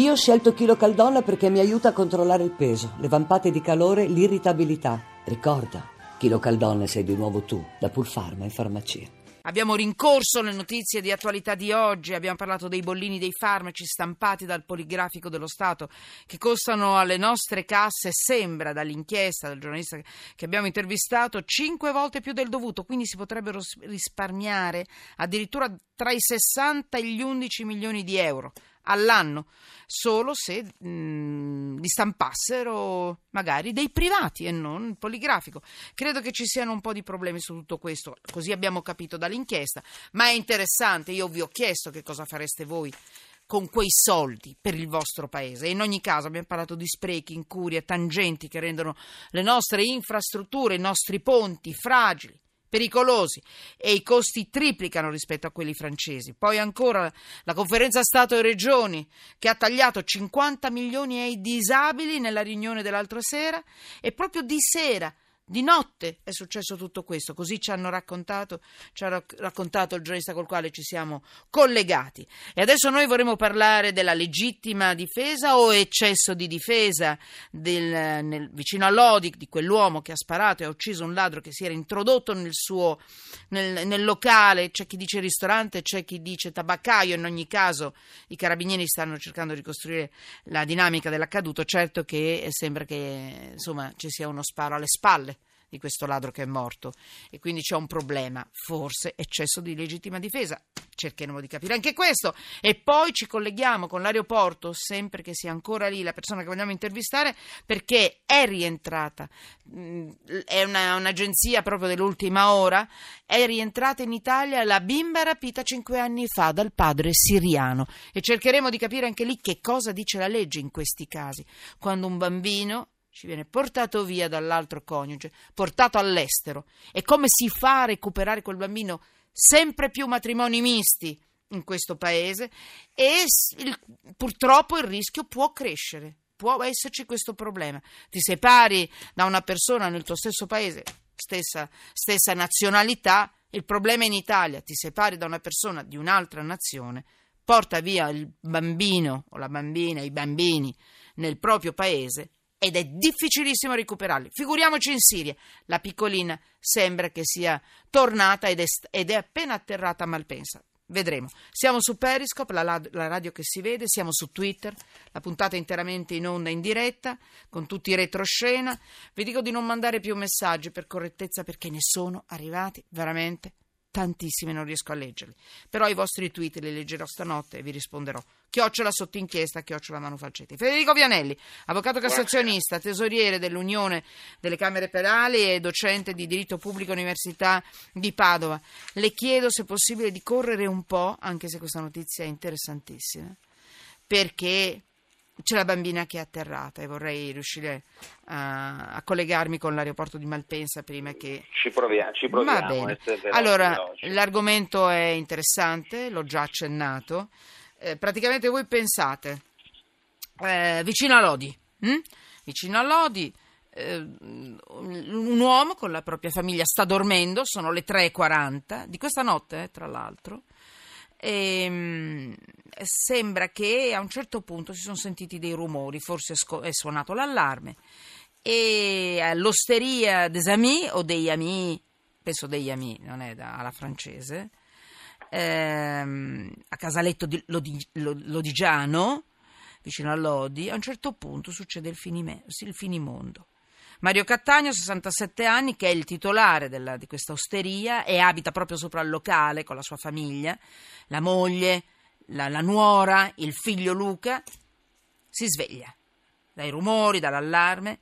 Io ho scelto Chilo Caldonna perché mi aiuta a controllare il peso, le vampate di calore, l'irritabilità. Ricorda, Chilo Caldonna sei di nuovo tu, da Pulfarma in farmacia. Abbiamo rincorso le notizie di attualità di oggi, abbiamo parlato dei bollini dei farmaci stampati dal poligrafico dello Stato che costano alle nostre casse, sembra dall'inchiesta del giornalista che abbiamo intervistato, cinque volte più del dovuto, quindi si potrebbero risparmiare addirittura tra i 60 e gli 11 milioni di euro all'anno, solo se mh, mm, li stampassero magari dei privati e non poligrafico. Credo che ci siano un po' di problemi su tutto questo, così abbiamo capito dall'inchiesta, ma è interessante, io vi ho chiesto che cosa fareste voi con quei soldi per il vostro paese. In ogni caso abbiamo parlato di sprechi, incurie, tangenti che rendono le nostre infrastrutture, i nostri ponti fragili pericolosi e i costi triplicano rispetto a quelli francesi. Poi ancora la conferenza Stato e Regioni che ha tagliato 50 milioni ai disabili nella riunione dell'altra sera e proprio di sera di notte è successo tutto questo, così ci hanno raccontato, ci ha raccontato il giornalista col quale ci siamo collegati. E adesso noi vorremmo parlare della legittima difesa o eccesso di difesa del, nel, vicino a Lodi, di quell'uomo che ha sparato e ha ucciso un ladro che si era introdotto nel suo nel, nel locale, c'è chi dice ristorante, c'è chi dice tabaccaio, in ogni caso i carabinieri stanno cercando di ricostruire la dinamica dell'accaduto, certo che sembra che insomma ci sia uno sparo alle spalle di questo ladro che è morto. E quindi c'è un problema, forse eccesso di legittima difesa. Cercheremo di capire anche questo. E poi ci colleghiamo con l'aeroporto, sempre che sia ancora lì la persona che vogliamo intervistare, perché è rientrata, mm, è una, un'agenzia proprio dell'ultima ora, è rientrata in Italia la bimba rapita cinque anni fa dal padre siriano. E cercheremo di capire anche lì che cosa dice la legge in questi casi, quando un bambino ci viene portato via dall'altro coniuge, portato all'estero. E come si fa a recuperare quel bambino? Sempre più matrimoni misti in questo paese e il, purtroppo il rischio può crescere, può esserci questo problema. Ti separi da una persona nel tuo stesso paese, stessa, stessa nazionalità, il problema è in Italia, ti separi da una persona di un'altra nazione, porta via il bambino o la bambina, i bambini nel proprio paese ed è difficilissimo recuperarli. Figuriamoci in Siria. La piccolina sembra che sia tornata ed è, ed è appena atterrata a Malpensa. Vedremo. Siamo su Periscope, la, la, radio che si vede, siamo su Twitter, la puntata interamente in onda in diretta, con tutti i retroscena. Vi dico di non mandare più messaggi per correttezza perché ne sono arrivati veramente tantissimi, non riesco a leggerli. Però i vostri tweet li leggerò stanotte e vi risponderò. Chiocciola sotto inchiesta, chiocciola Manu Falcetti. Federico Vianelli, avvocato cassazionista, tesoriere dell'Unione delle Camere Penali e docente di diritto pubblico Università di Padova. Le chiedo se è possibile di correre un po', anche se questa notizia è interessantissima, perché c'è la bambina che è atterrata e vorrei riuscire a, a, collegarmi con l'aeroporto di Malpensa prima che... Ci proviamo, ci proviamo. Va bene. Allora, l'argomento è interessante, l'ho già accennato. Eh, praticamente voi pensate, eh, vicino a Lodi, hm? vicino a Lodi, eh, un uomo con la propria famiglia sta dormendo, sono le 3.40 di questa notte, eh, tra l'altro, e, ehm, sembra che a un certo punto si sono sentiti dei rumori, forse è suonato l'allarme e all'osteria des Amis o degli Amis, penso degli Amis, non è da, alla francese, ehm, a Casaletto di Lodi, Lodigiano, vicino a Lodi, a un certo punto succede il, finime, il finimondo. Mario Cattagno, 67 anni, che è il titolare della, di questa osteria e abita proprio sopra il locale con la sua famiglia, la moglie, la, la nuora, il figlio Luca, si sveglia dai rumori, dall'allarme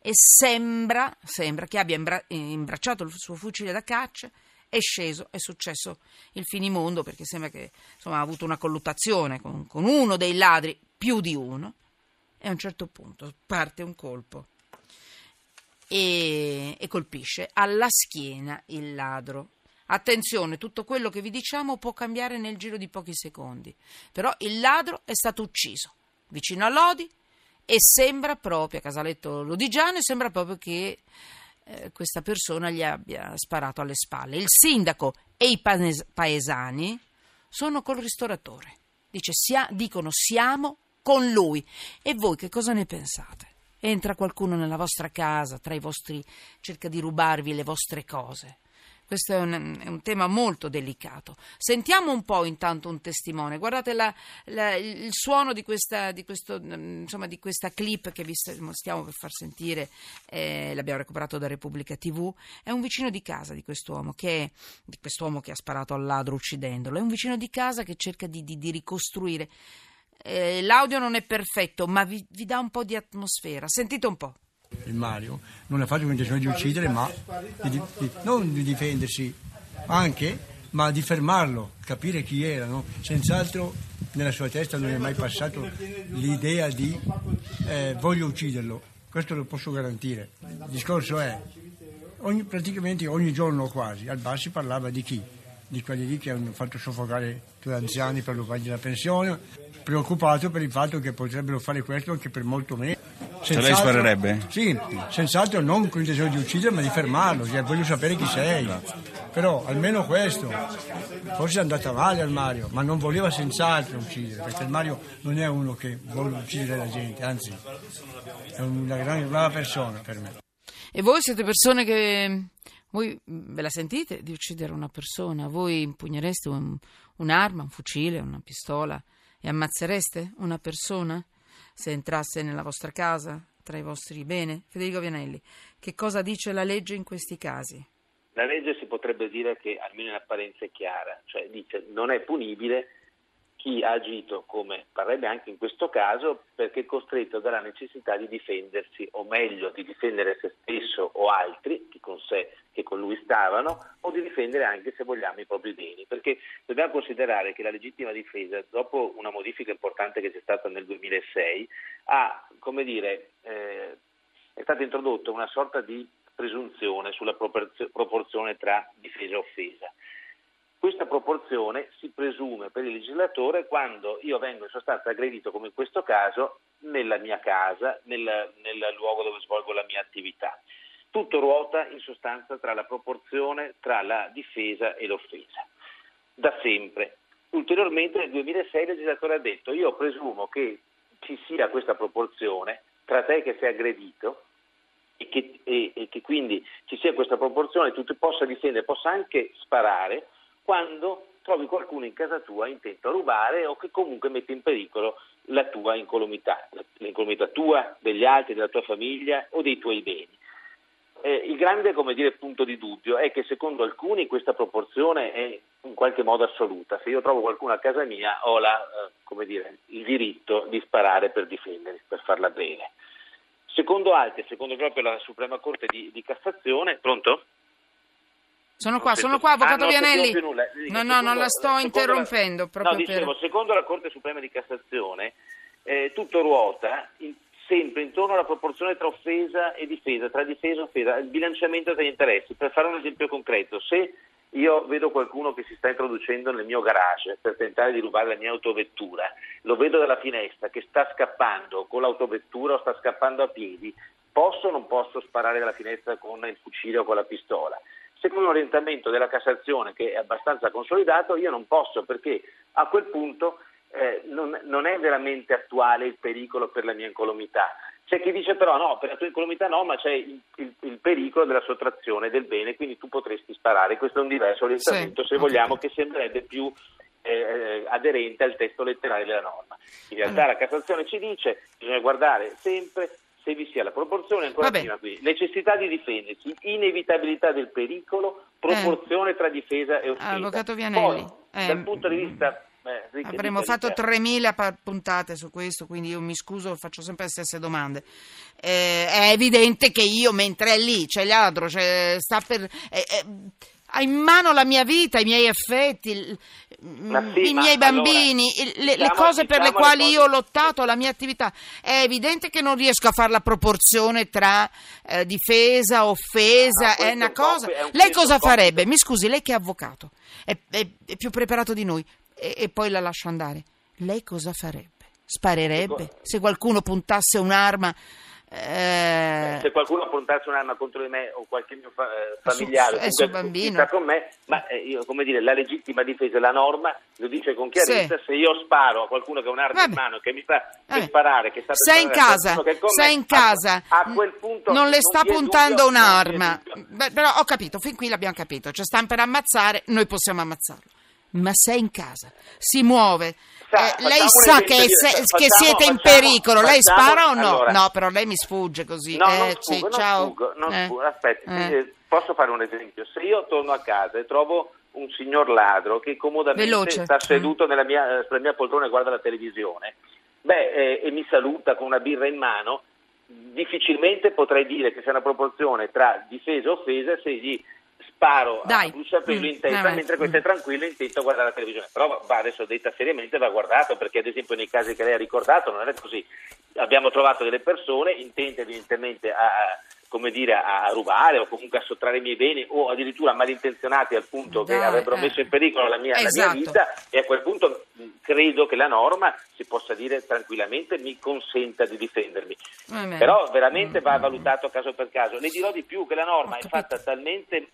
e sembra, sembra che abbia imbra- imbracciato il suo fucile da caccia è sceso, è successo il finimondo perché sembra che insomma, ha avuto una colluttazione con, con uno dei ladri, più di uno, e a un certo punto parte un colpo e, e colpisce alla schiena il ladro. Attenzione, tutto quello che vi diciamo può cambiare nel giro di pochi secondi, però il ladro è stato ucciso vicino a Lodi e sembra proprio, a Casaletto Lodigiano, sembra proprio che eh, questa persona gli abbia sparato alle spalle. Il sindaco e i paesani sono col ristoratore. Dice, sia, dicono siamo con lui. E voi che cosa ne pensate? Entra qualcuno nella vostra casa, tra i vostri, cerca di rubarvi le vostre cose. Questo è un, è un, tema molto delicato. Sentiamo un po' intanto un testimone. Guardate la, la, il suono di questa, di, questo, insomma, di questa, clip che vi stiamo per far sentire, eh, l'abbiamo recuperato da Repubblica TV. È un vicino di casa di quest'uomo che, di quest'uomo che ha sparato al ladro uccidendolo. È un vicino di casa che cerca di, di, di ricostruire. Eh, l'audio non è perfetto, ma vi, vi dà un po' di atmosfera. Sentite un po' il Mario, non ha fatto con intenzione di uccidere, ma di, di, non di difendersi anche, ma di fermarlo, capire chi era. No? Senz'altro nella sua testa non è mai passato l'idea di eh, voglio ucciderlo, questo lo posso garantire. Il discorso è, ogni, praticamente ogni giorno quasi, al bar si parlava di chi? Di quelli lì che hanno fatto soffocare due anziani per rubargli la pensione, preoccupato per il fatto che potrebbero fare questo anche per molto meno. Cioè lei sparerebbe? Sì, senz'altro non con intenzione di uccidere, ma di fermarlo, cioè, voglio sapere chi sei. Però almeno questo, forse è andata male al Mario, ma non voleva senz'altro uccidere, perché il Mario non è uno che vuole uccidere la gente, anzi è una gran brava persona per me. E voi siete persone che... Voi ve la sentite di uccidere una persona? Voi impugnereste un, un'arma, un fucile, una pistola e ammazzereste una persona? se entrasse nella vostra casa, tra i vostri beni? Federico Vianelli, che cosa dice la legge in questi casi? La legge si potrebbe dire che almeno in apparenza è chiara, cioè dice non è punibile chi ha agito come parrebbe anche in questo caso perché è costretto dalla necessità di difendersi o meglio di difendere se stesso o altri che con sé che con lui stavano o di difendere anche se vogliamo i propri beni. Perché dobbiamo considerare che la legittima difesa dopo una modifica importante che c'è stata nel 2006 ha dire eh, è stata introdotta una sorta di presunzione sulla proporzione tra difesa e offesa questa proporzione si presume per il legislatore quando io vengo in sostanza aggredito, come in questo caso, nella mia casa, nel, nel luogo dove svolgo la mia attività. Tutto ruota in sostanza tra la proporzione tra la difesa e l'offesa, da sempre. Ulteriormente nel 2006 il legislatore ha detto io presumo che ci sia questa proporzione tra te che sei aggredito e che, e, e che quindi ci sia questa proporzione, tu ti possa difendere, possa anche sparare quando trovi qualcuno in casa tua intento a rubare o che comunque mette in pericolo la tua incolumità, l'incolumità tua, degli altri, della tua famiglia o dei tuoi beni. Eh, il grande dire, punto di dubbio è che secondo alcuni questa proporzione è in qualche modo assoluta. Se io trovo qualcuno a casa mia ho la, eh, dire, il diritto di sparare per difendermi, per farla bene. Secondo altri, secondo proprio la Suprema Corte di, di Cassazione, pronto? Sono qua, sono qua, Avvocato ah, Vianelli. No, no, non la sto interrompendo. La, no, dicevo, secondo la Corte Suprema di Cassazione, eh, tutto ruota in, sempre intorno alla proporzione tra offesa e difesa, tra difesa e offesa, il bilanciamento degli interessi. Per fare un esempio concreto, se io vedo qualcuno che si sta introducendo nel mio garage per tentare di rubare la mia autovettura, lo vedo dalla finestra che sta scappando con l'autovettura o sta scappando a piedi, posso o non posso sparare dalla finestra con il fucile o con la pistola? Secondo l'orientamento della Cassazione che è abbastanza consolidato, io non posso perché a quel punto eh, non, non, è veramente attuale il pericolo per la mia incolumità. C'è chi dice però no, per la tua incolumità no, ma c'è il, il, il pericolo della sottrazione del bene, quindi tu potresti sparare. Questo è un diverso orientamento, sì, se vogliamo, che sembrerebbe più eh, eh, aderente al testo letterale della norma. In realtà allora. la Cassazione ci dice che bisogna guardare sempre se vi sia la proporzione, ancora Vabbè. prima qui, necessità di difendersi, inevitabilità del pericolo, proporzione eh. tra difesa e offesa. Avvocato Vianelli. Poi, eh. dal punto di vista eh, Avremmo fatto 3.000 puntate su questo, quindi io mi scuso, faccio sempre le stesse domande. Eh, è evidente che io, mentre è lì, c'è ladro, cioè, sta per... Eh, eh, ha in mano la mia vita, i miei affetti, sì, i miei bambini, allora, le, diciamo, le, cose per diciamo le quali io ho lottato, la mia attività. È evidente che non riesco a fare la proporzione tra eh, difesa, offesa, no, è una cosa. È un lei cosa farebbe? Mi scusi, lei che è avvocato, è, è, è più preparato di noi e, e poi la lascio andare. Lei cosa farebbe? Sparerebbe? Se qualcuno puntasse un'arma Eh, Se qualcuno puntasse un'arma contro di me o qualche mio fa- eh, familiare, Su- eh, comunque bambino. con me, ma eh, io, come dire, la legittima difesa, la norma lo dice con chiarezza, se io sparo a qualcuno che ha un'arma in Vabbè. mano che mi sta per sparare, che sta per sei in casa, sei in casa, a, a quel punto non le sta è puntando dubbio, non un'arma. Beh, però ho capito, fin qui l'abbiamo capito. Cioè, stanno per ammazzare, noi possiamo ammazzarlo. Ma sei in casa, si muove. Sa, Eh, lei sa che, se- che facciamo- siete in facciamo- pericolo. lei facciamo- spara o no? allora- no, però lei mi sfugge così. No, eh, non sì, sfuggo, non ciao. sfuggo, non Eh, sfuggo. Aspetta, eh. eh, posso fare un esempio? Se io torno a casa e trovo un signor ladro che comodamente Veloce. sta seduto nella mia, eh, sulla mia poltrona e guarda la televisione, beh, eh, e mi saluta con una birra in mano, difficilmente potrei dire che c'è una proporzione tra difesa e offesa se gli sparo Dai. a bruciapelo Mm, in testa vabbè. mentre questo è tranquillo e intento a guardare la televisione. Però va adesso detta seriamente va guardato perché ad esempio nei casi che lei ha ricordato non è così. Abbiamo trovato delle persone intente evidentemente a, come dire, a, rubare o comunque a sottrarre i miei beni o addirittura malintenzionati al punto che Dai, avrebbero eh. messo in pericolo la mia, la mia Esatto. vita e a quel punto mh, credo che la norma si possa dire tranquillamente mi consenta di difendermi. Bene. Però veramente va valutato caso per caso. Le dirò di più che la norma è fatta talmente,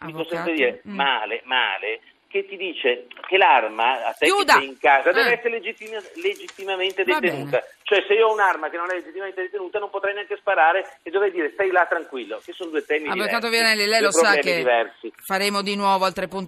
mi consente di dire, mm. male, male, che ti dice che l'arma a te Chiuda. che sei in casa deve Eh. essere legittima- legittimamente detenuta. Cioè se io ho un'arma che non è legittimamente detenuta non potrei neanche sparare e dovrei dire stai là tranquillo, che sono due temi Avvocato diversi. Vianelli, lei lo sa che diversi. faremo di nuovo altre puntate.